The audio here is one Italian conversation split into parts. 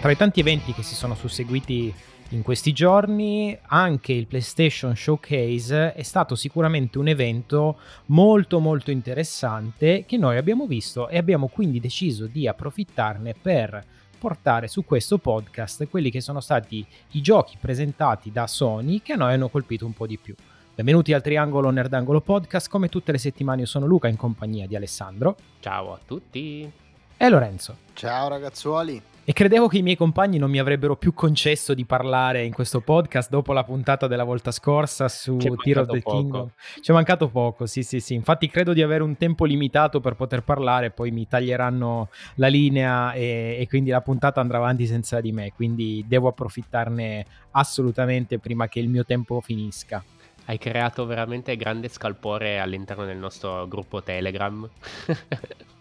Tra i tanti eventi che si sono susseguiti in questi giorni, anche il PlayStation Showcase è stato sicuramente un evento molto molto interessante che noi abbiamo visto e abbiamo quindi deciso di approfittarne per portare su questo podcast quelli che sono stati i giochi presentati da Sony che a noi hanno colpito un po' di più. Benvenuti al Triangolo Nerdangolo Podcast, come tutte le settimane io sono Luca in compagnia di Alessandro. Ciao a tutti. E Lorenzo. Ciao ragazzuoli. E credevo che i miei compagni non mi avrebbero più concesso di parlare in questo podcast dopo la puntata della volta scorsa su Tear of the poco. Kingdom. Ci è mancato poco, sì, sì, sì. Infatti credo di avere un tempo limitato per poter parlare, poi mi taglieranno la linea e, e quindi la puntata andrà avanti senza di me. Quindi devo approfittarne assolutamente prima che il mio tempo finisca. Hai creato veramente grande scalpore all'interno del nostro gruppo Telegram.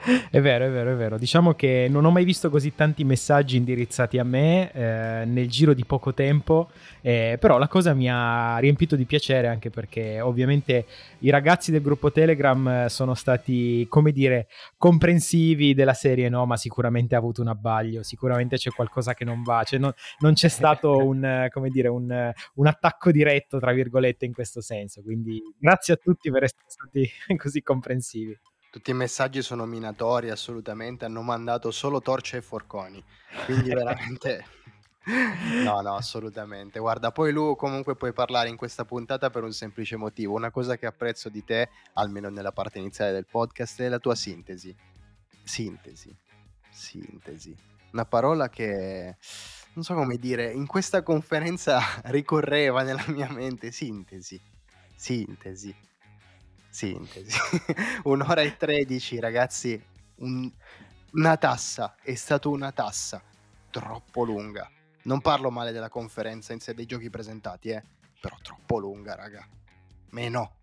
È vero, è vero, è vero. Diciamo che non ho mai visto così tanti messaggi indirizzati a me eh, nel giro di poco tempo, eh, però la cosa mi ha riempito di piacere anche perché ovviamente i ragazzi del gruppo Telegram sono stati, come dire, comprensivi della serie, no, ma sicuramente ha avuto un abbaglio, sicuramente c'è qualcosa che non va, cioè non, non c'è stato un, come dire, un, un attacco diretto, tra virgolette, in questo senso. Quindi grazie a tutti per essere stati così comprensivi. Tutti i messaggi sono minatori, assolutamente, hanno mandato solo torce e forconi. Quindi veramente No, no, assolutamente. Guarda, poi Lu comunque puoi parlare in questa puntata per un semplice motivo. Una cosa che apprezzo di te, almeno nella parte iniziale del podcast, è la tua sintesi. Sintesi. Sintesi. Una parola che non so come dire, in questa conferenza ricorreva nella mia mente. Sintesi. Sintesi. Sintesi. Un'ora e tredici, ragazzi. Un, una tassa. È stata una tassa troppo lunga. Non parlo male della conferenza in sé dei giochi presentati, eh. Però troppo lunga, raga. Meno.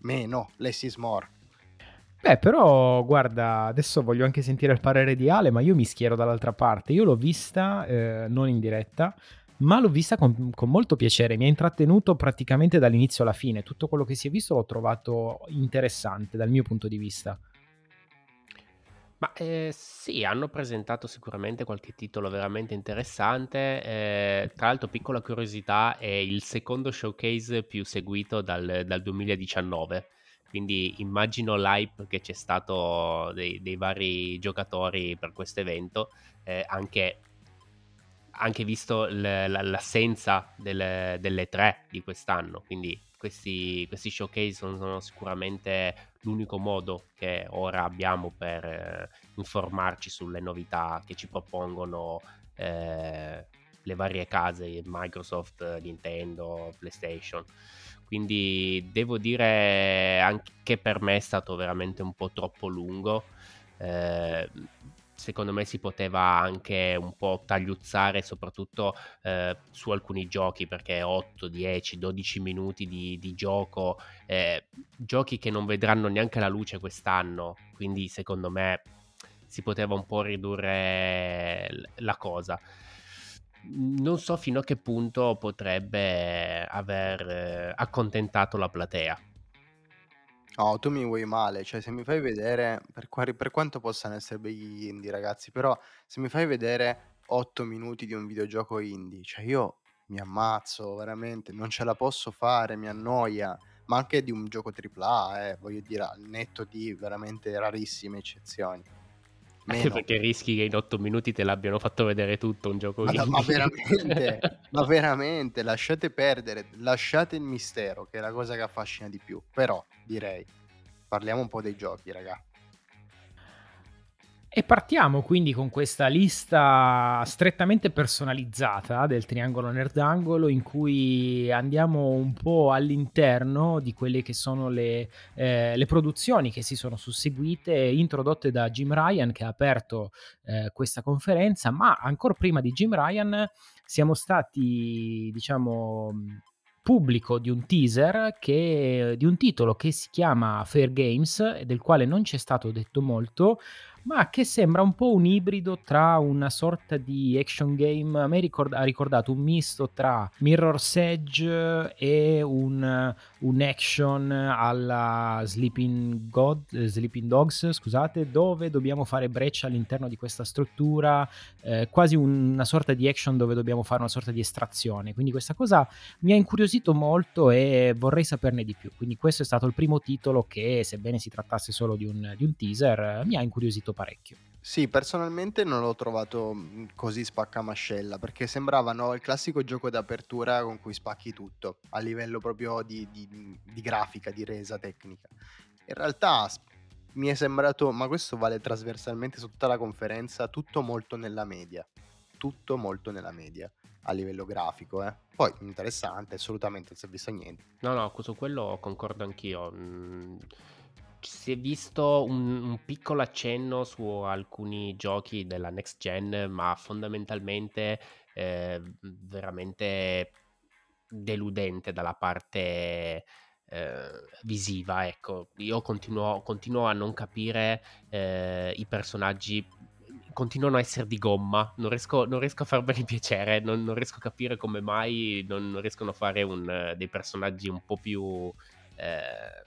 Meno. Less is more. Beh, però, guarda, adesso voglio anche sentire il parere di Ale, ma io mi schiero dall'altra parte. Io l'ho vista, eh, non in diretta, ma l'ho vista con, con, molto piacere, mi ha intrattenuto praticamente dall'inizio alla fine, tutto quello che si è visto l'ho trovato interessante dal mio punto di vista. Ma eh, sì, hanno presentato sicuramente qualche titolo veramente interessante. Eh, tra l'altro, piccola curiosità, è il secondo showcase più seguito dal, dal 2019. Quindi immagino l'hype che c'è stato dei, dei vari giocatori per questo evento, eh, anche anche visto l'assenza delle, delle tre di quest'anno, quindi questi, questi showcase sono, sono, sicuramente l'unico modo che ora abbiamo per eh, informarci sulle novità che ci propongono eh, le varie case Microsoft, Nintendo, PlayStation. Quindi devo dire anche che per me è stato veramente un po' troppo lungo. Eh, secondo me si poteva anche un po' tagliuzzare soprattutto eh, su alcuni giochi perché 8, 10, 12 minuti di, di gioco, eh, giochi che non vedranno neanche la luce quest'anno, quindi secondo me si poteva un po' ridurre la cosa. Non so fino a che punto potrebbe aver eh, accontentato la platea No, tu mi vuoi male, cioè se mi fai vedere, per, qua- per quanto possano essere begli indie ragazzi, però se mi fai vedere 8 minuti di un videogioco indie, cioè io mi ammazzo veramente, non ce la posso fare, mi annoia, ma anche di un gioco AAA, eh, voglio dire, al netto di veramente rarissime eccezioni. Anche Meno. perché rischi che in 8 minuti te l'abbiano fatto vedere tutto un gioco Ma, ma veramente, ma veramente, lasciate perdere, lasciate il mistero, che è la cosa che affascina di più. Però, direi, parliamo un po' dei giochi, raga. E partiamo quindi con questa lista strettamente personalizzata del triangolo nerdangolo in cui andiamo un po' all'interno di quelle che sono le, eh, le produzioni che si sono susseguite introdotte da Jim Ryan che ha aperto eh, questa conferenza, ma ancora prima di Jim Ryan siamo stati diciamo pubblico di un teaser che, di un titolo che si chiama Fair Games, del quale non c'è stato detto molto, ma che sembra un po' un ibrido tra una sorta di action game. A me ricorda, ha ricordato un misto tra Mirror's Edge e un, un action alla Sleeping, God, Sleeping Dogs, scusate, dove dobbiamo fare breccia all'interno di questa struttura, eh, quasi una sorta di action dove dobbiamo fare una sorta di estrazione. Quindi questa cosa mi ha incuriosito molto e vorrei saperne di più. Quindi questo è stato il primo titolo che, sebbene si trattasse solo di un, di un teaser, mi ha incuriosito parecchio. Sì, personalmente non l'ho trovato mm, così spaccamascella, perché sembrava no, il classico gioco d'apertura con cui spacchi tutto, a livello proprio di, di, di grafica, di resa tecnica. In realtà mi è sembrato, ma questo vale trasversalmente su tutta la conferenza, tutto molto nella media. Tutto molto nella media a livello grafico. Eh. Poi interessante, assolutamente, non si è visto niente. No, no, su quello concordo anch'io. Mm, si è visto un, un, piccolo accenno su alcuni giochi della next gen, ma fondamentalmente eh, veramente deludente dalla parte eh, visiva. Ecco, io continuo, continuo, a non capire eh, i personaggi. Continuano a essere di gomma, non riesco, non riesco a farveli piacere, non, non, riesco a capire come mai non, non riescono a fare un, dei personaggi un po' più eh,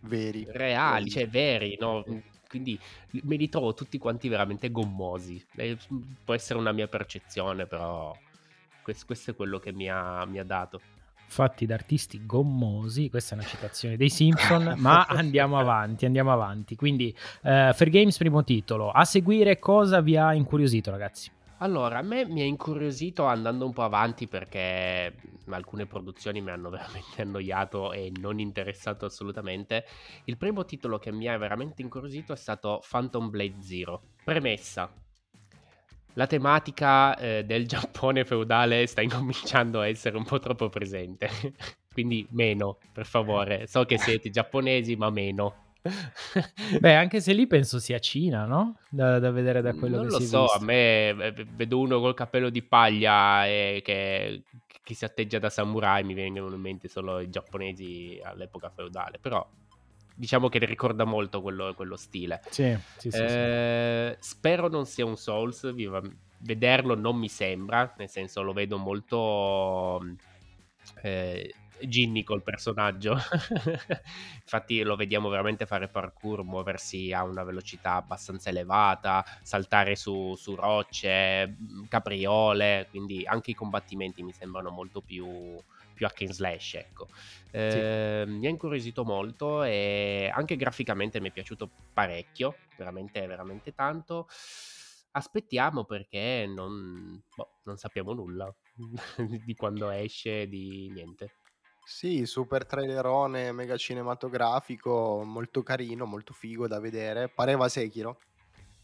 veri, reali, cioè veri, no? Quindi me li trovo tutti quanti veramente gommosi. Eh, può essere una mia percezione, però questo, questo è quello che mi ha, mi ha dato fatti da artisti gommosi, questa è una citazione dei Simpson, ma andiamo avanti, andiamo avanti. Quindi uh, Fair Games primo titolo, a seguire cosa vi ha incuriosito ragazzi? Allora, a me mi ha incuriosito andando un po' avanti perché alcune produzioni mi hanno veramente annoiato e non interessato assolutamente. Il primo titolo che mi ha veramente incuriosito è stato Phantom Blade Zero. Premessa, la tematica eh, del Giappone feudale sta incominciando a essere un po' troppo presente. Quindi meno, per favore. So che siete giapponesi, ma meno. Beh, anche se lì penso sia Cina, no? Da, da vedere da quello non che si so, a me vedo uno col cappello di paglia e che, che si atteggia da samurai, mi vengono in mente solo i giapponesi all'epoca feudale, però diciamo che ricorda molto quello, quello stile. Sì, sì, sì, eh, sì, Spero non sia un Souls, vederlo non mi sembra, nel senso lo vedo molto... Eh, Ginny col personaggio. Infatti lo vediamo veramente fare parkour, muoversi a una velocità abbastanza elevata, saltare su, su rocce, capriole, quindi anche i combattimenti mi sembrano molto più, più hack and slash, ecco. Eh, sì. Mi ha incuriosito molto e anche graficamente mi è piaciuto parecchio, veramente, veramente tanto. Aspettiamo perché non, boh, non sappiamo nulla di quando esce, di niente. Sì, super trailerone, mega cinematografico, molto carino, molto figo da vedere. Pareva Sekiro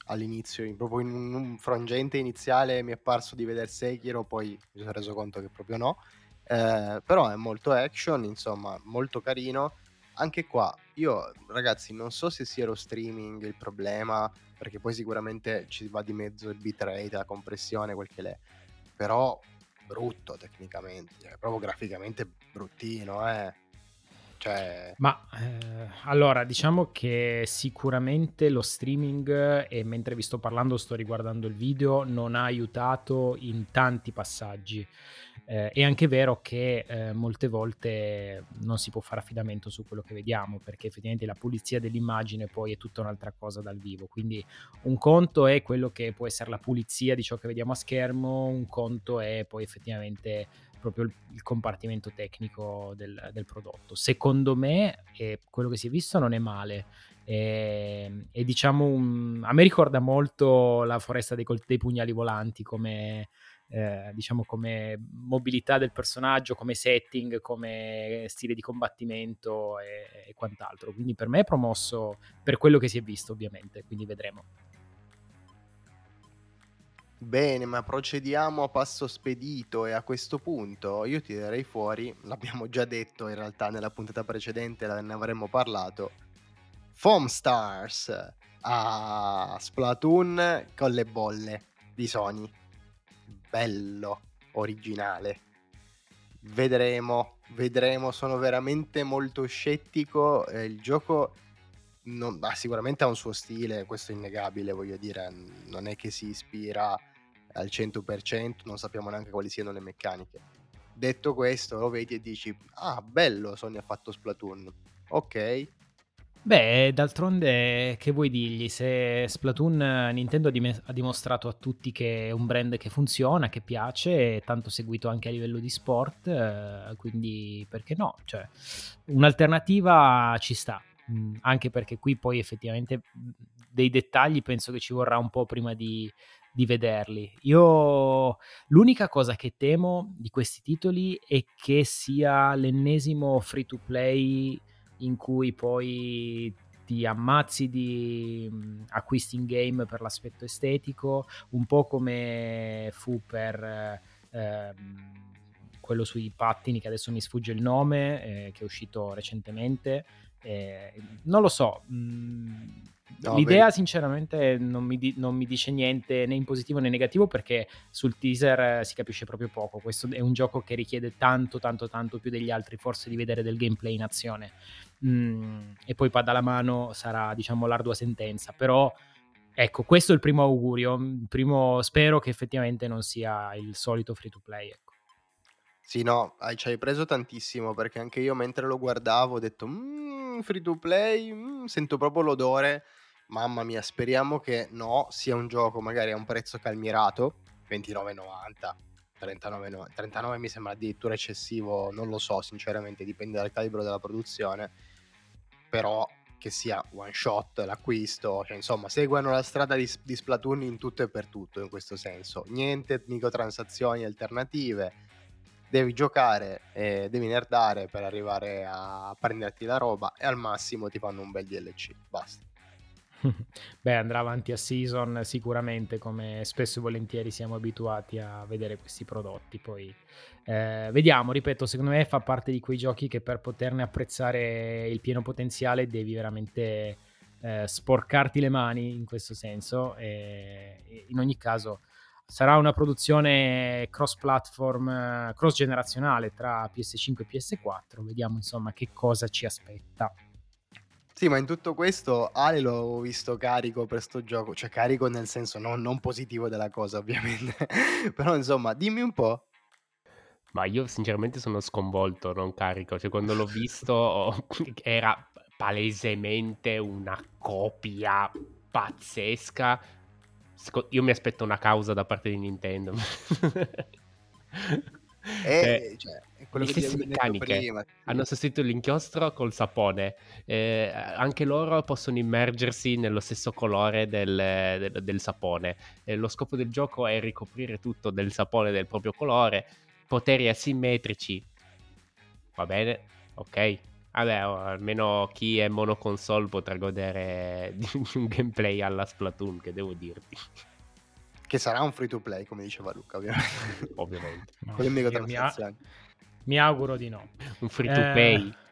all'inizio, proprio in un frangente iniziale mi è parso di vedere Sekiro, poi mi sono reso conto che proprio no. Eh, però è molto action, insomma, molto carino. Anche qua, io ragazzi, non so se sia lo streaming il problema, perché poi sicuramente ci va di mezzo il bitrate, la compressione, quel che l'è. Però brutto tecnicamente, cioè, proprio graficamente bruttino, eh. Cioè... Ma eh, allora diciamo che sicuramente lo streaming, e mentre vi sto parlando sto riguardando il video, non ha aiutato in tanti passaggi. Eh, è anche vero che eh, molte volte non si può fare affidamento su quello che vediamo, perché effettivamente la pulizia dell'immagine poi è tutta un'altra cosa dal vivo. Quindi un conto è quello che può essere la pulizia di ciò che vediamo a schermo, un conto è poi effettivamente proprio il, il compartimento tecnico del, del, prodotto. Secondo me, eh, quello che si è visto non è male. E, e diciamo, un, a me ricorda molto la foresta dei, dei pugnali volanti come eh, diciamo come mobilità del personaggio, come setting, come stile di combattimento e, e quant'altro. Quindi per me è promosso per quello che si è visto, ovviamente, quindi vedremo. Bene, ma procediamo a passo spedito e a questo punto io tirerei fuori, l'abbiamo già detto in realtà nella puntata precedente, ne avremmo parlato, Foam Stars a Splatoon con le bolle di Sony bello, originale. Vedremo, vedremo, sono veramente molto scettico. Eh, il gioco non, ah, sicuramente ha un suo stile, questo è innegabile, voglio dire, non è che si ispira al 100%, non sappiamo neanche quali siano le meccaniche. Detto questo, lo vedi e dici, ah, bello, Sony ha fatto Splatoon. Ok, Beh, d'altronde che vuoi dirgli? Se Splatoon Nintendo ha, dim- ha, dimostrato a tutti che è un brand che funziona, che piace, è tanto seguito anche a livello di sport, eh, quindi perché no? Cioè, un'alternativa ci sta, mm, anche perché qui poi effettivamente mm, dei dettagli penso che ci vorrà un po' prima di, di vederli. Io l'unica cosa che temo di questi titoli è che sia l'ennesimo free to play in cui poi ti ammazzi di mh, acquisti in game per l'aspetto estetico, un po' come fu per eh, quello sui pattini che adesso mi sfugge il nome, eh, che è uscito recentemente. Eh, non lo so, mh, No, L'idea, beh. sinceramente, non mi, di- non mi, dice niente né in positivo né in negativo perché sul teaser si capisce proprio poco. Questo è un gioco che richiede tanto, tanto, tanto più degli altri, forse di vedere del gameplay in azione. Mm, e poi la mano sarà, diciamo, l'ardua sentenza. Però, ecco, questo è il primo augurio. Primo, spero che effettivamente non sia il solito free to play. Ecco. Sì, no, ci hai preso tantissimo perché anche io mentre lo guardavo ho detto mmm, free to play, mm, sento proprio l'odore. Mamma mia, speriamo che no, sia un gioco magari a un prezzo calmirato, 29,90, 39, 39 mi sembra addirittura eccessivo, non lo so sinceramente, dipende dal calibro della produzione, però che sia one shot l'acquisto, cioè insomma seguono la strada di, di Splatoon in tutto e per tutto in questo senso, niente microtransazioni alternative, devi giocare, e devi nerdare per arrivare a prenderti la roba e al massimo ti fanno un bel DLC, basta. Beh, andrà avanti a season sicuramente, come spesso e volentieri siamo abituati a vedere questi prodotti. Poi eh, vediamo, ripeto, secondo me fa parte di quei giochi che per poterne apprezzare il pieno potenziale devi veramente eh, sporcarti le mani in questo senso. E in ogni caso sarà una produzione cross-platform, cross-generazionale tra PS5 e PS4. Vediamo insomma che cosa ci aspetta. Sì, ma in tutto questo Ale l'ho visto carico per sto gioco, cioè carico nel senso non, non positivo della cosa ovviamente, però insomma dimmi un po'. Ma io sinceramente sono sconvolto, non carico, cioè quando l'ho visto era palesemente una copia pazzesca. Io mi aspetto una causa da parte di Nintendo. E, eh, cioè, le stesse meccaniche prima, hanno sostituito l'inchiostro col sapone. Eh, anche loro possono immergersi nello stesso colore del, del, del sapone. Eh, lo scopo del gioco è ricoprire tutto del sapone del proprio colore. Poteri asimmetrici. Va bene, ok. Vabbè, almeno chi è monoconsole potrà godere di un gameplay alla Splatoon, che devo dirti. Che sarà un free to play, come diceva Luca, ovviamente. ovviamente. No, Con le microtransazioni. Mi, auguro di no. Un free to play. Eh,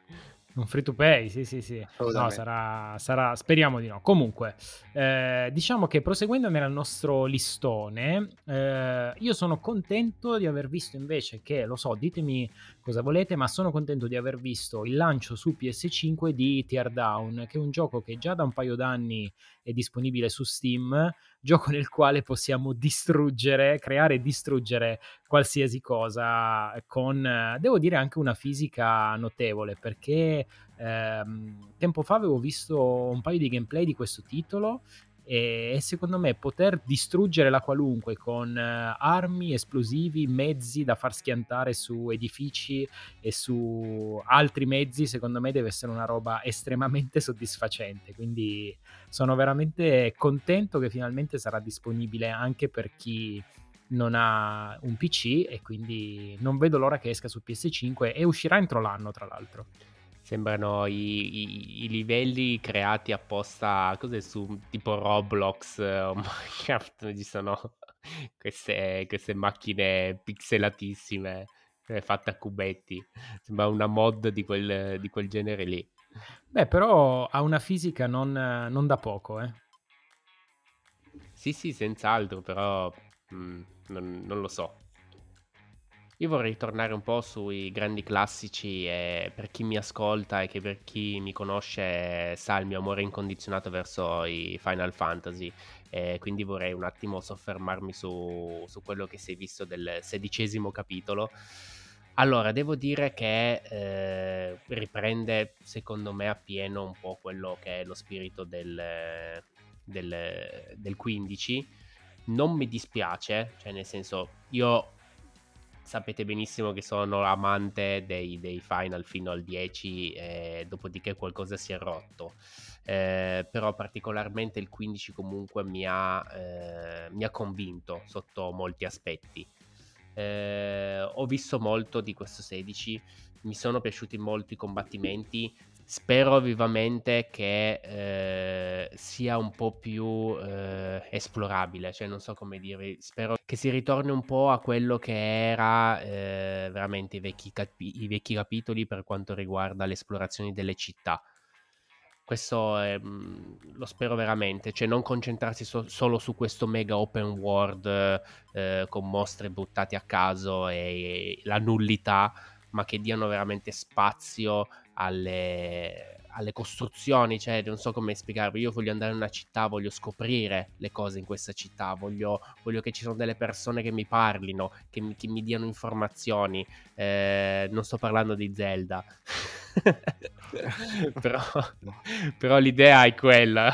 un free to play, sì, sì, sì. No, sarà, sarà, speriamo di no. Comunque, eh, diciamo che proseguendo nel nostro listone, eh, io sono contento di aver visto invece che, lo so, ditemi cosa volete, ma sono contento di aver visto il lancio su PS5 di Teardown, che è un gioco che già da un paio d'anni è disponibile su Steam, gioco nel quale possiamo distruggere, creare e distruggere qualsiasi cosa con, devo dire, anche una fisica notevole, perché ehm, tempo fa avevo visto un paio di gameplay di questo titolo e, secondo me poter distruggere la qualunque con uh, armi, esplosivi, mezzi da far schiantare su edifici e su altri mezzi, secondo me deve essere una roba estremamente soddisfacente. Quindi sono veramente contento che finalmente sarà disponibile anche per chi non ha un PC e quindi non vedo l'ora che esca su PS5 e uscirà entro l'anno tra l'altro sembrano i, i, i, livelli creati apposta cos'è su tipo Roblox o Minecraft ci sono queste, queste macchine pixelatissime eh, fatte a cubetti. Sembra una mod di quel, di quel genere lì. Beh però ha una fisica non, non da poco eh. Sì sì senz'altro però mh, mm, non, non lo so Io vorrei tornare un po' sui grandi classici e per chi mi ascolta e che per chi mi conosce sa il mio amore incondizionato verso i Final Fantasy e quindi vorrei un attimo soffermarmi su, su quello che si è visto del sedicesimo capitolo. Allora, devo dire che eh, riprende secondo me appieno un po' quello che è lo spirito del, del, del 15. Non mi dispiace, cioè nel senso, io sapete benissimo che sono amante dei, dei final fino al 10 e dopodiché qualcosa si è rotto. Eh, però particolarmente il 15 comunque mi ha, eh, mi ha convinto sotto molti aspetti. Eh, ho visto molto di questo 16, mi sono piaciuti molto i combattimenti, spero vivamente che eh, sia un po' più eh, esplorabile, cioè non so come dire, spero che si ritorni un po' a quello che era eh, veramente i vecchi, capi- i vecchi capitoli per quanto riguarda le esplorazioni delle città. Questo è, mhmm, lo spero veramente, cioè non concentrarsi so- solo su questo mega open world eh, con mostre buttate a caso e, e la nullità, ma che diano veramente spazio alle, alle costruzioni, cioè non so come spiegarvi, io voglio andare in una città, voglio scoprire le cose in questa città, voglio, voglio che ci sono delle persone che mi parlino, che mi, che mi diano informazioni, eh, non sto parlando di Zelda, però, però l'idea è quella.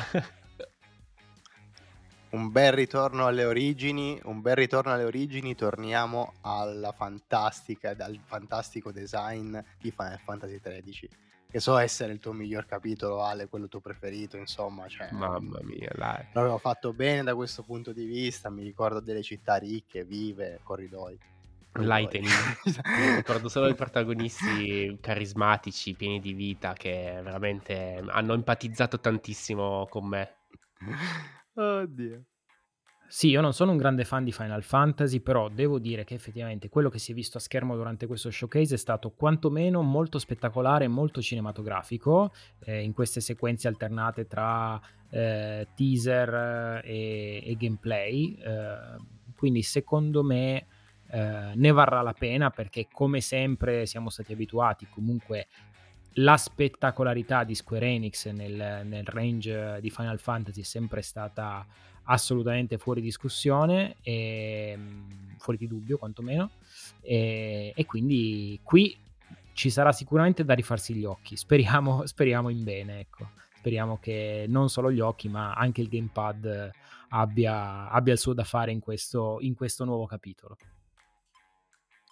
Un bel ritorno alle origini, un bel ritorno alle origini, torniamo alla fantastica, dal fantastico design di Final Fantasy XIII che so essere il tuo miglior capitolo, Ale, quello tuo preferito, insomma. Cioè, Mamma mia, dai. L'avevo fatto bene da questo punto di vista, mi ricordo delle città ricche, vive, corridoi. Lightning. mi ricordo solo i protagonisti carismatici, pieni di vita, che veramente hanno empatizzato tantissimo con me. Oddio. Sì, io non sono un grande fan di Final Fantasy, però devo dire che effettivamente quello che si è visto a schermo durante questo showcase è stato quantomeno molto spettacolare e molto cinematografico eh, in queste sequenze alternate tra eh, teaser eh, e, e gameplay. Eh, quindi secondo me eh, ne varrà la pena perché come sempre siamo stati abituati comunque la spettacolarità di Square Enix nel, nel range di Final Fantasy è sempre stata assolutamente fuori discussione, e, ehm, fuori di dubbio quantomeno, e, e, quindi qui ci sarà sicuramente da rifarsi gli occhi, speriamo, speriamo in bene, ecco. speriamo che non solo gli occhi ma anche il gamepad abbia, abbia il suo da fare in questo, in questo nuovo capitolo.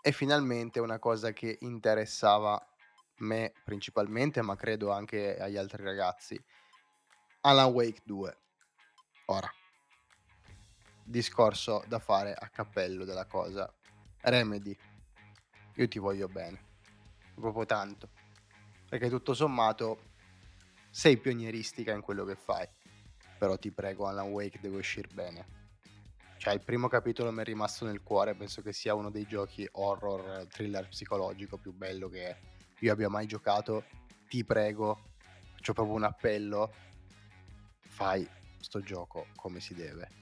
E finalmente una cosa che interessava me principalmente, ma credo anche agli altri ragazzi, Alan Wake 2. Ora, discorso da fare a cappello della cosa. Remedy, io ti voglio bene, proprio tanto, perché tutto sommato sei pionieristica in quello che fai, però ti prego Alan Wake deve uscire bene. Cioè il primo capitolo mi è rimasto nel cuore, penso che sia uno dei giochi horror, thriller psicologico più bello che io abbia mai giocato. Ti prego, faccio proprio un appello, fai sto gioco come si deve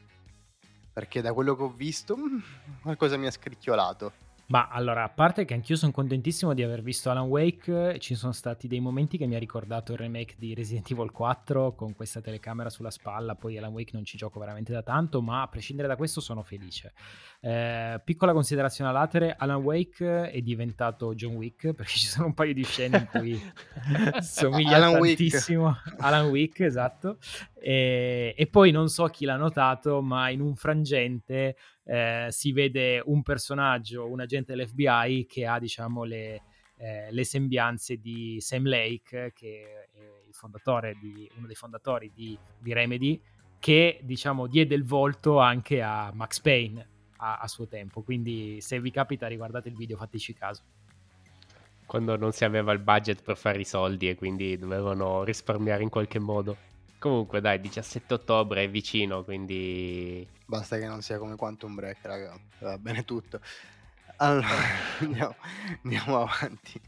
perché da quello che ho visto qualcosa mi ha scricchiolato. Ma allora, a parte che anch'io sono contentissimo di aver visto Alan Wake, ci sono stati dei momenti che mi ha ricordato il remake di Resident Evil 4 con questa telecamera sulla spalla, poi Alan Wake non ci gioco veramente da tanto, ma a prescindere da questo sono felice. Eh, piccola considerazione a latere, Alan Wake è diventato John Wick perché ci sono un paio di scene in cui somiglia Alan tantissimo Wick. Alan Wick, esatto. E, e poi non so chi l'ha notato, ma in un frangente eh, si vede un personaggio, un agente dell'FBI che ha diciamo le, eh, le sembianze di Sam Lake, che è di, uno dei fondatori di, di Remedy, che diciamo diede il volto anche a Max Payne a, a, suo tempo. Quindi se vi capita riguardate il video, fateci caso. Quando non si aveva il budget per fare i soldi e quindi dovevano risparmiare in qualche modo. Comunque, dai, 17 ottobre è vicino, quindi. Basta che non sia come Quantum Break, raga. Va bene tutto. Allora, andiamo, andiamo avanti.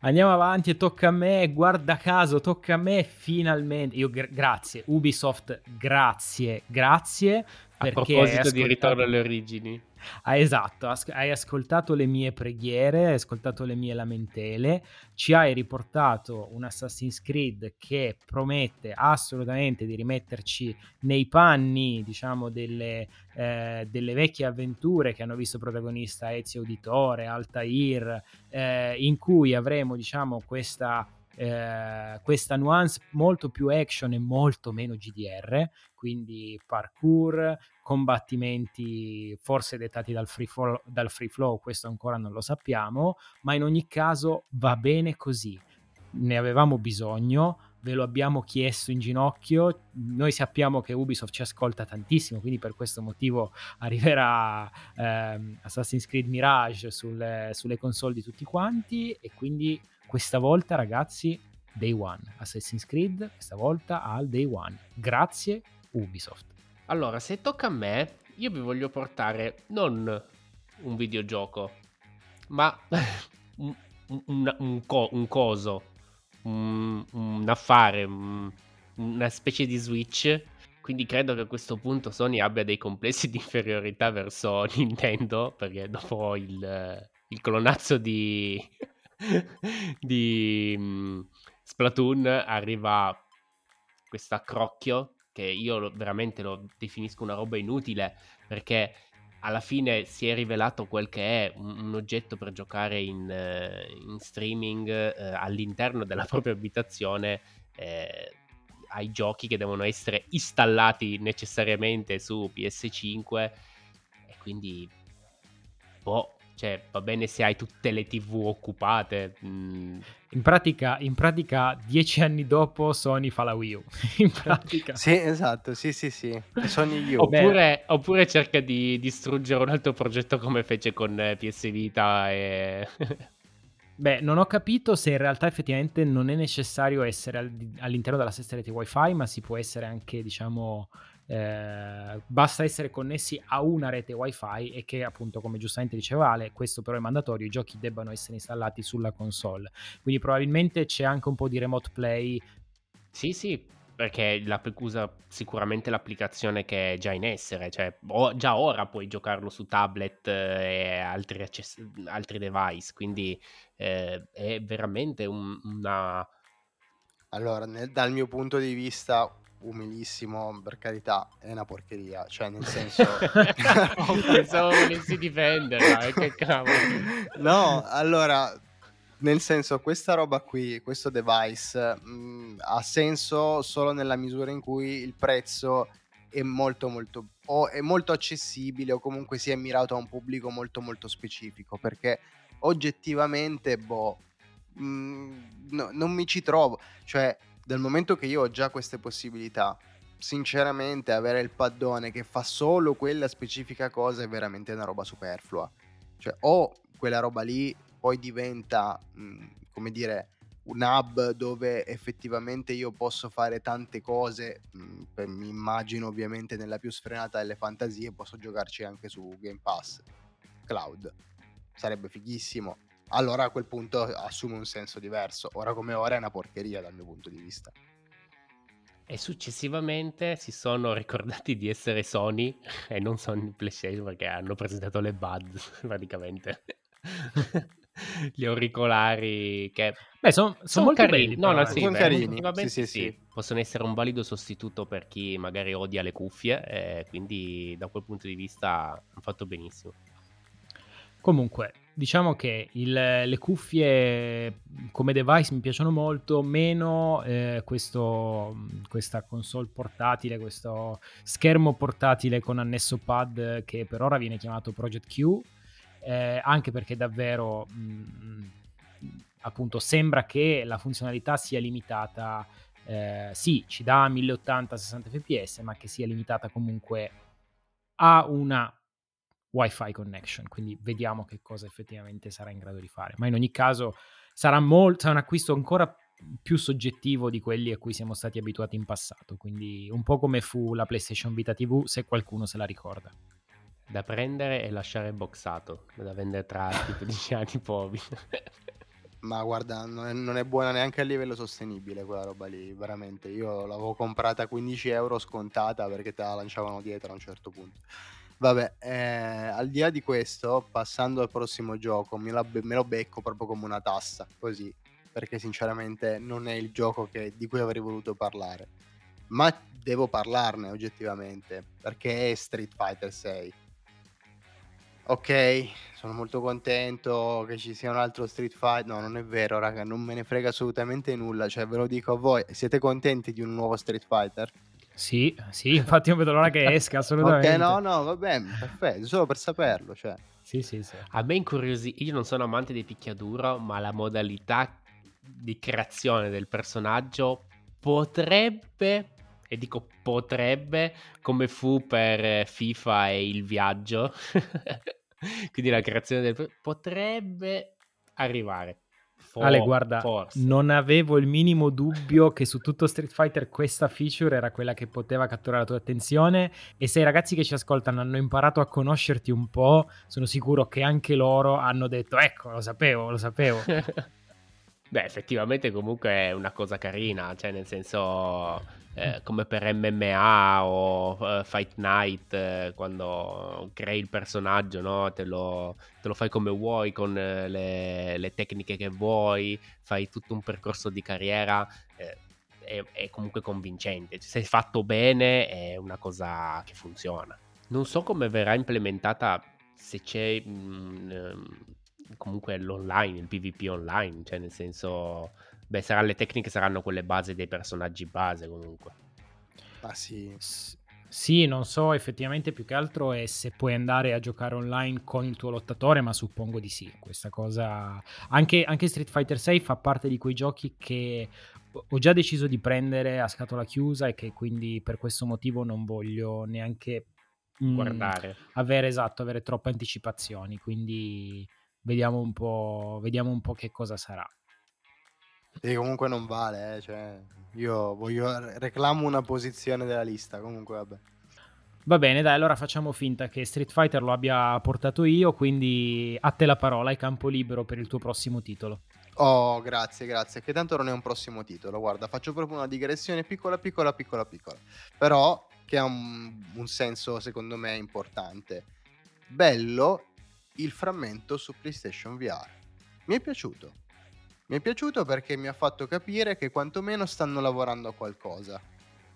Andiamo avanti e tocca a me, guarda caso, tocca a me finalmente. Io gra- grazie, Ubisoft, grazie, grazie. A proposito ascoltato... di ritorno alle origini. Ah, esatto, hai ascoltato le mie preghiere, hai ascoltato le mie lamentele, ci hai riportato un Assassin's Creed che promette assolutamente di rimetterci nei panni, diciamo, delle, eh, delle vecchie avventure che hanno visto protagonista Ezio Auditore, Altair, eh, in cui avremo, diciamo, questa eh, questa nuance molto più action e molto meno GDR, quindi parkour, combattimenti forse dettati dal free, flow, dal free flow, questo ancora non lo sappiamo, ma in ogni caso va bene così. Ne avevamo bisogno, ve lo abbiamo chiesto in ginocchio. Noi sappiamo che Ubisoft ci ascolta tantissimo, quindi per questo motivo arriverà ehm, Assassin's Creed Mirage sulle, sulle console di tutti quanti e quindi questa volta, ragazzi, day one. Assassin's Creed, questa volta al day one. Grazie, Ubisoft. Allora, se tocca a me, io vi voglio portare non un videogioco, ma un, un, un, co- un coso, un, affare, una specie di Switch. Quindi credo che a questo punto Sony abbia dei complessi di inferiorità verso Nintendo, perché dopo il, il clonazzo di di mh, Splatoon arriva questo accrocchio che io lo, veramente lo definisco una roba inutile perché alla fine si è rivelato quel che è un, un oggetto per giocare in, uh, in streaming uh, all'interno della propria abitazione eh, ai giochi che devono essere installati necessariamente su PS5 e quindi boh cioè, va bene se hai tutte le TV occupate. Mm. In, pratica, in pratica, dieci anni dopo Sony fa la Wii U. in pratica. sì, esatto, sì, sì, sì. Sony U. Oppure, oppure, cerca di distruggere un altro progetto come fece con eh, PS Vita e... Beh, non ho capito se in realtà effettivamente non è necessario essere all'interno della stessa rete wifi, ma si può essere anche, diciamo, eh, basta essere connessi a una rete wifi e che appunto come giustamente diceva Ale questo però è mandatorio i giochi debbano essere installati sulla console. Quindi probabilmente c'è anche un po' di remote play. Sì sì perché la, usa sicuramente l'applicazione che è già in essere, cioè o, già ora puoi giocarlo su tablet eh, e altri, access- altri device, quindi eh, è veramente un, una... Allora, nel, dal mio punto di vista, umilissimo, per carità, è una porcheria. Cioè, nel senso. Pensavo volessi difenderla, eh, che cavolo. No, allora, nel senso, questa roba qui, questo device, mh, mm, ha senso solo nella misura in cui il prezzo è molto, molto. o è molto accessibile o comunque si è mirato a un pubblico molto, molto specifico. Perché oggettivamente, boh. Mh, mm, no, non mi ci trovo. Cioè, dal momento che io ho già queste possibilità, sinceramente avere il paddone che fa solo quella specifica cosa è veramente una roba superflua. Cioè, o quella roba lì poi diventa, mh, mm, come dire, un hub dove effettivamente io posso fare tante cose, mh, mm, mi immagino ovviamente nella più sfrenata delle fantasie, posso giocarci anche su Game Pass Cloud. Sarebbe fighissimo allora a quel punto assume un senso diverso. Ora come ora è una porcheria dal mio punto di vista. E successivamente si sono ricordati di essere Sony e non Sony PlayStation perché hanno presentato le Buds praticamente. Gli auricolari che Beh, sono son son carini. No, no, sì, sono carini. Sì, sì, sì, Possono essere un valido sostituto per chi magari odia le cuffie e quindi da quel punto di vista hanno fatto benissimo. Comunque, diciamo che il, le cuffie come device mi piacciono molto, meno eh, questo, questa console portatile, questo schermo portatile con annesso pad che per ora viene chiamato Project Q, eh, anche perché davvero mh, appunto sembra che la funzionalità sia limitata, eh, sì, ci dà 1080-60 fps, ma che sia limitata comunque a una Wi-Fi connection, quindi vediamo che cosa effettivamente sarà in grado di fare. Ma in ogni caso sarà, molt- sarà un acquisto ancora più soggettivo di quelli a cui siamo stati abituati in passato, quindi un po' come fu la PlayStation Vita TV, se qualcuno se la ricorda. Da prendere e lasciare boxato, da vendere tra tipo 10 anni poveri. Ma guarda, non è, non è, buona neanche a livello sostenibile quella roba lì, veramente. Io l'avevo comprata a 15 euro scontata perché te la lanciavano dietro a un certo punto. Vabbè, eh, al di là di questo, passando al prossimo gioco, me, la, me lo becco proprio come una tassa, così, perché sinceramente non è il gioco che, di cui avrei voluto parlare. Ma devo parlarne oggettivamente, perché è Street Fighter 6. Ok, sono molto contento che ci sia un altro Street Fighter. No, non è vero, raga, non me ne frega assolutamente nulla. Cioè, ve lo dico a voi, siete contenti di un nuovo Street Fighter? Sì, sì, infatti non vedo l'ora che esca, assolutamente. ok, no, no, va bene, perfetto, solo per saperlo, cioè. Sì, sì, sì. A me incuriosisce, io non sono amante di picchiaduro, ma la modalità di creazione del personaggio potrebbe e dico potrebbe, come fu per FIFA e il viaggio, quindi la creazione del... potrebbe arrivare. For, Ale, guarda, forse. non avevo il minimo dubbio che su tutto Street Fighter questa feature era quella che poteva catturare la tua attenzione e se i ragazzi che ci ascoltano hanno imparato a conoscerti un po', sono sicuro che anche loro hanno detto, ecco, lo sapevo, lo sapevo. Beh, effettivamente comunque è una cosa carina, cioè nel senso eh, come per MMA o uh, Fight Night, eh, quando crei il personaggio, no? te, lo, te, lo, fai come vuoi, con eh, le, le, tecniche che vuoi, fai tutto un percorso di carriera, eh, è, è, comunque convincente. Se è fatto bene è una cosa che funziona. Non so come verrà implementata se c'è mh, mm, comunque l'online, il PvP online, cioè nel senso Beh, saranno le tecniche saranno quelle base dei personaggi base comunque. Ah sì. S- sì, non so effettivamente più che altro è se puoi andare a giocare online con il tuo lottatore, ma suppongo di sì. Questa cosa. Anche, anche Street Fighter 6 fa parte di quei giochi che ho già deciso di prendere a scatola chiusa e che quindi per questo motivo non voglio neanche mm, guardare. avere esatto, avere troppe anticipazioni. Quindi vediamo un po', vediamo un po' che cosa sarà. E comunque non vale, eh, cioè, io voglio, reclamo una posizione della lista, comunque vabbè. Va bene, dai, allora facciamo finta che Street Fighter lo abbia portato io, quindi a te la parola, hai campo libero per il tuo prossimo titolo. Oh, grazie, grazie, che tanto non è un prossimo titolo, guarda, faccio proprio una digressione piccola, piccola, piccola, piccola, però che ha un, un senso secondo me importante. Bello il frammento su PlayStation VR. Mi è piaciuto, mi è piaciuto perché mi ha fatto capire che quantomeno stanno lavorando a qualcosa.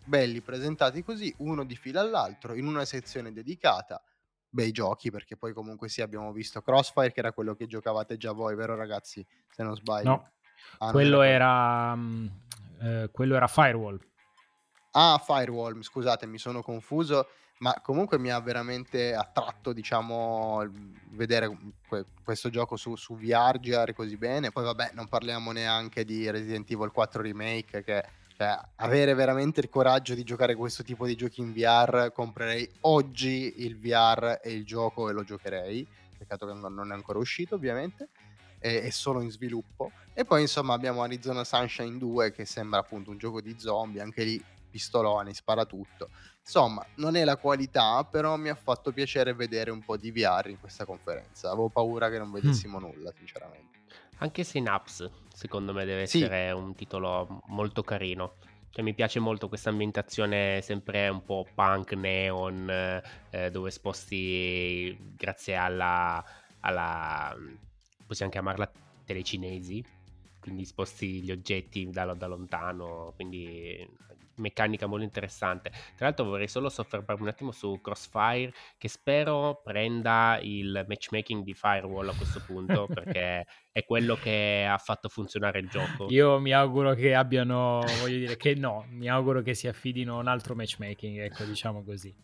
Belli presentati così, uno di fila all'altro, in una sezione dedicata. Bei giochi, perché poi comunque sì, abbiamo visto Crossfire, che era quello che giocavate già voi, vero ragazzi? Se non sbaglio. No, ah, quello, era, um, eh, quello era Firewall. Ah, Firewall, scusate, mi sono confuso ma comunque mi ha veramente attratto, diciamo, vedere que- questo gioco su, su VR girare così bene. Poi vabbè, non parliamo neanche di Resident Evil 4 Remake, che cioè, avere veramente il coraggio di giocare questo tipo di giochi in VR, comprerei oggi il VR e il gioco e lo giocherei. Peccato che non è ancora uscito, ovviamente. È, è solo in sviluppo. E poi, insomma, abbiamo Arizona Sunshine 2, che sembra appunto un gioco di zombie, anche lì pistoloni, spara tutto. Insomma, non è la qualità, però mi ha fatto piacere vedere un po' di VR in questa conferenza. Avevo paura che non vedessimo mm. nulla, sinceramente. Anche Synapse, secondo me, deve sì. essere un titolo molto carino. Cioè, mi piace molto questa ambientazione sempre un po' punk, neon, eh, dove sposti, grazie alla, alla, possiamo chiamarla telecinesi, quindi sposti gli oggetti da, da lontano, quindi meccanica molto interessante. Tra l'altro vorrei solo soffermarmi un attimo su Crossfire che spero prenda il matchmaking di Firewall a questo punto perché è quello che ha fatto funzionare il gioco. Io mi auguro che abbiano, voglio dire che no, mi auguro che si affidino a un altro matchmaking, ecco diciamo così.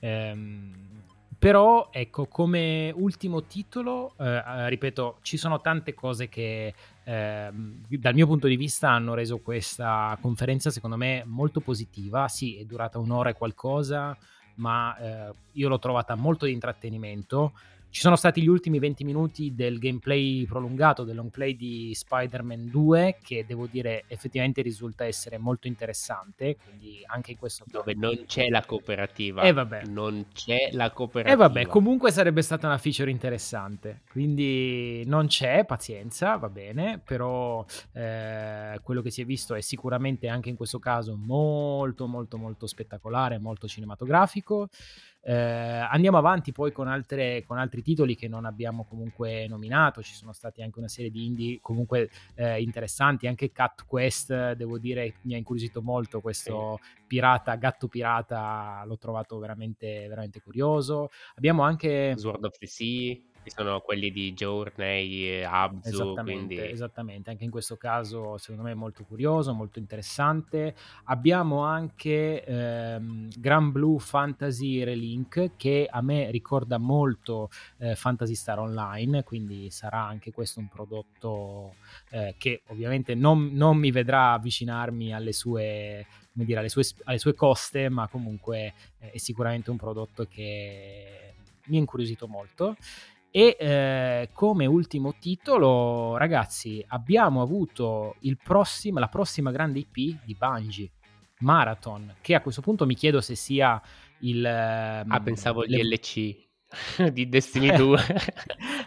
Ehm, però, ecco, come ultimo titolo, eh, eh, ripeto, ci sono tante cose che eh, dal mio punto di vista hanno reso questa conferenza, secondo me, molto positiva. Sì, è durata un'ora e qualcosa, ma eh, io l'ho trovata molto di intrattenimento. Ci sono stati gli ultimi 20 minuti del gameplay prolungato, del long play di Spider-Man 2, che devo dire effettivamente risulta essere molto interessante, quindi anche in questo caso... Dove non c'è la cooperativa. E eh, vabbè. Non c'è la cooperativa. E eh, vabbè, comunque sarebbe stata una feature interessante, quindi non c'è, pazienza, va bene, però eh, quello che si è visto è sicuramente anche in questo caso molto molto molto spettacolare, molto cinematografico. Eh, andiamo avanti poi con, altre, con, altri titoli che non abbiamo comunque nominato, ci sono stati anche una serie di indie comunque eh, interessanti, anche Cat Quest, devo dire, mi ha incuriosito molto questo pirata, gatto pirata, l'ho trovato veramente, veramente curioso. Abbiamo anche... Sword of the Sea sono quelli di Journey Abzu. Esattamente, quindi... esattamente, anche in questo caso secondo me è molto curioso, molto interessante. Abbiamo anche ehm, Gran Blue Fantasy Relink che a me ricorda molto eh, Fantasy Star Online, quindi sarà anche questo un prodotto eh, che ovviamente non, non, mi vedrà avvicinarmi alle sue, dire, alle sue, alle sue coste, ma comunque eh, è sicuramente un prodotto che mi ha incuriosito molto. E eh, come ultimo titolo, ragazzi, abbiamo avuto prossimo, la prossima grande IP di Bungie, Marathon, che a questo punto mi chiedo se sia il... Ah, pensavo le... DLC di Destiny 2.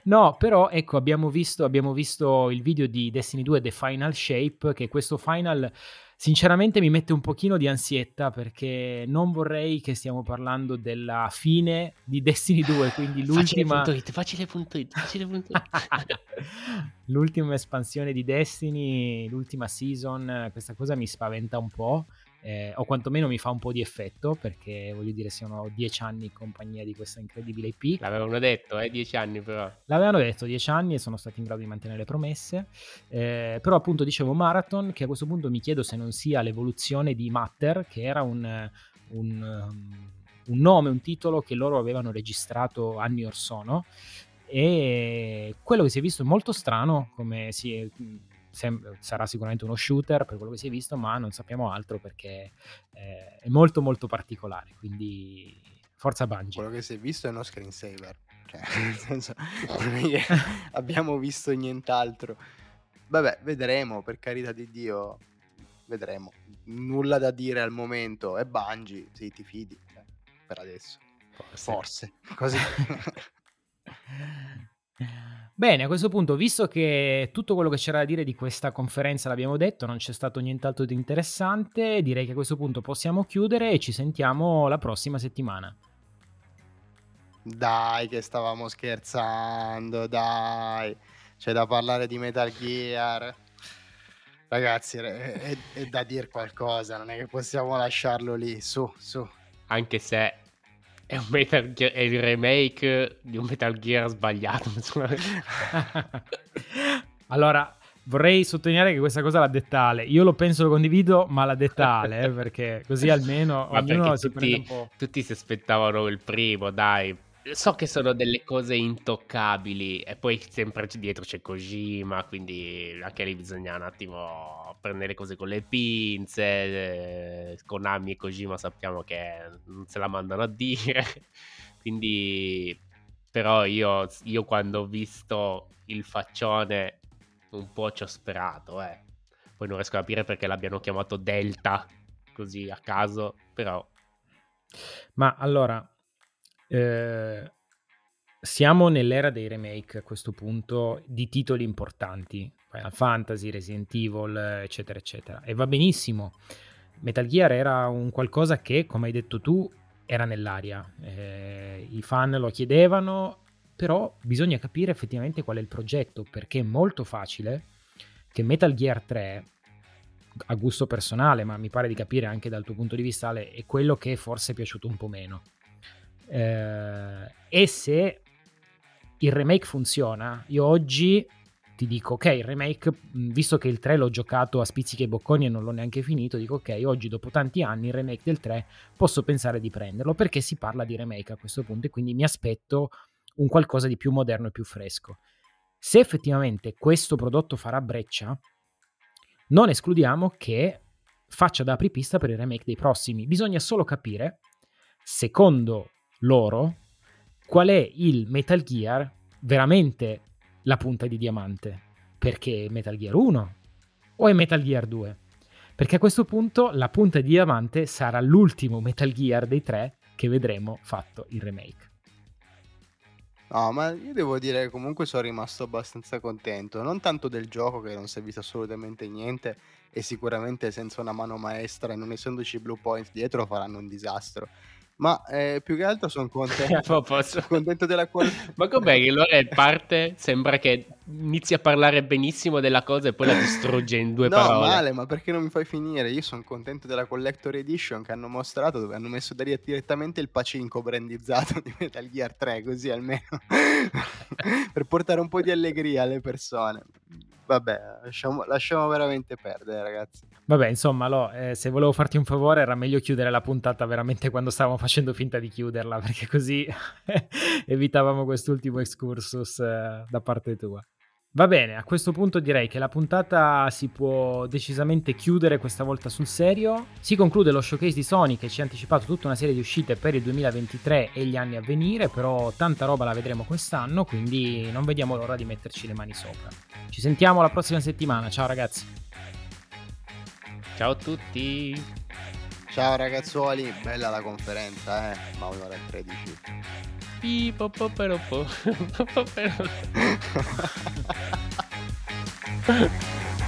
no, però ecco, abbiamo visto, abbiamo visto il video di Destiny 2 The Final Shape, che questo final sinceramente mi mette un pochino di ansietta perché non vorrei che stiamo parlando della fine di Destiny 2, quindi l'ultima... Facile punto it, facile punto it. l'ultima espansione di Destiny, l'ultima season, questa cosa mi spaventa un po' eh, o quantomeno mi fa un po' di effetto perché voglio dire sono dieci anni in compagnia di questa incredibile IP. L'avevano detto, eh, dieci anni però. L'avevano detto dieci anni e sono stati in grado di mantenere le promesse, eh, però appunto dicevo Marathon che a questo punto mi chiedo se non sia l'evoluzione di Matter che era un, un, um, un nome, un titolo che loro avevano registrato anni or sono e quello che si è visto è molto strano come si è sem- sarà sicuramente uno shooter per quello che si è visto, ma non sappiamo altro perché eh, è molto molto particolare, quindi forza Bungie. Quello che si è visto è uno screensaver, cioè nel senso abbiamo visto nient'altro. Vabbè, vedremo, per carità di Dio, vedremo. Nulla da dire al momento, è Bungie, sì, ti fidi, eh, per adesso. Forse. Forse. Così. Bene, a questo punto, visto che tutto quello che c'era da dire di questa conferenza l'abbiamo detto, non c'è stato nient'altro di interessante, direi che a questo punto possiamo chiudere e ci sentiamo la prossima settimana. Dai, che stavamo scherzando, dai. C'è da parlare di Metal Gear. Ragazzi, è, è da dire qualcosa, non è che possiamo lasciarlo lì, su, su. Anche se è, un Metal Gear, è il remake di un Metal Gear sbagliato. allora, vorrei sottolineare che questa cosa l'ha detta Ale. Io lo penso, lo condivido, ma l'ha detta Ale, eh, perché così almeno ma ognuno si tutti, prende un po'. Tutti si aspettavano il primo, dai. So che sono delle cose intoccabili e poi sempre dietro c'è Kojima, quindi anche lì bisogna un attimo prendere cose con le pinze. Eh, Konami e Kojima sappiamo che non se la mandano a dire, quindi però io, io quando ho visto il faccione un po' ci ho sperato, eh. Poi non riesco a capire perché l'abbiano chiamato Delta, così a caso, però... Ma allora, eh, siamo nell'era dei remake a questo punto di titoli importanti, Final Fantasy, Resident Evil, eccetera, eccetera. E va benissimo. Metal Gear era un qualcosa che, come hai detto tu, era nell'aria. Eh, I fan lo chiedevano, però bisogna capire effettivamente qual è il progetto, perché è molto facile che Metal Gear 3 a gusto personale, ma mi pare di capire anche dal tuo punto di vista, è quello che forse è piaciuto un po' meno. Eh, e se il remake funziona, io oggi ti dico ok, il remake, visto che il 3 l'ho giocato a spizzichi e bocconi e non l'ho neanche finito, dico ok, oggi dopo tanti anni il remake del 3 posso pensare di prenderlo perché si parla di remake a questo punto e quindi mi aspetto un qualcosa di più moderno e più fresco. Se effettivamente questo prodotto farà breccia, non escludiamo che faccia da apripista per il remake dei prossimi. Bisogna solo capire, secondo loro qual è il Metal Gear veramente la punta di diamante. Perché Metal Gear 1 o è Metal Gear 2? Perché a questo punto la punta di diamante sarà l'ultimo Metal Gear dei tre che vedremo fatto il remake. No, ma io devo dire che comunque sono rimasto abbastanza contento, non tanto del gioco che non si è assolutamente niente e sicuramente senza una mano maestra e non essendoci Blue Point dietro faranno un disastro, Ma eh, più che altro sono contento, contento della qualità. Ma com'è che Lore parte? Sembra che inizi a parlare benissimo della cosa e poi la distrugge in due no, parole. No, male, ma perché non mi fai finire? Io sono contento della Collector Edition che hanno mostrato dove hanno messo direttamente il pacinco brandizzato di Metal Gear 3, così almeno per portare un po' di allegria alle persone. Vabbè, lasciamo, lasciamo veramente perdere, ragazzi. Vabbè, insomma, Lo, eh, se volevo farti un favore era meglio chiudere la puntata veramente quando stavamo facendo finta di chiuderla, perché così evitavamo quest'ultimo excursus eh, da parte tua. Va bene, a questo punto direi che la puntata si può decisamente chiudere questa volta sul serio. Si conclude lo showcase di Sony che ci ha anticipato tutta una serie di uscite per il 2023 e gli anni a venire, però tanta roba la vedremo quest'anno, quindi non vediamo l'ora di metterci le mani sopra. Ci sentiamo la prossima settimana, ciao ragazzi. Ciao a tutti. Ciao ragazzuoli, bella la conferenza, eh, ma un'ora e 13. Pipo, popero, po.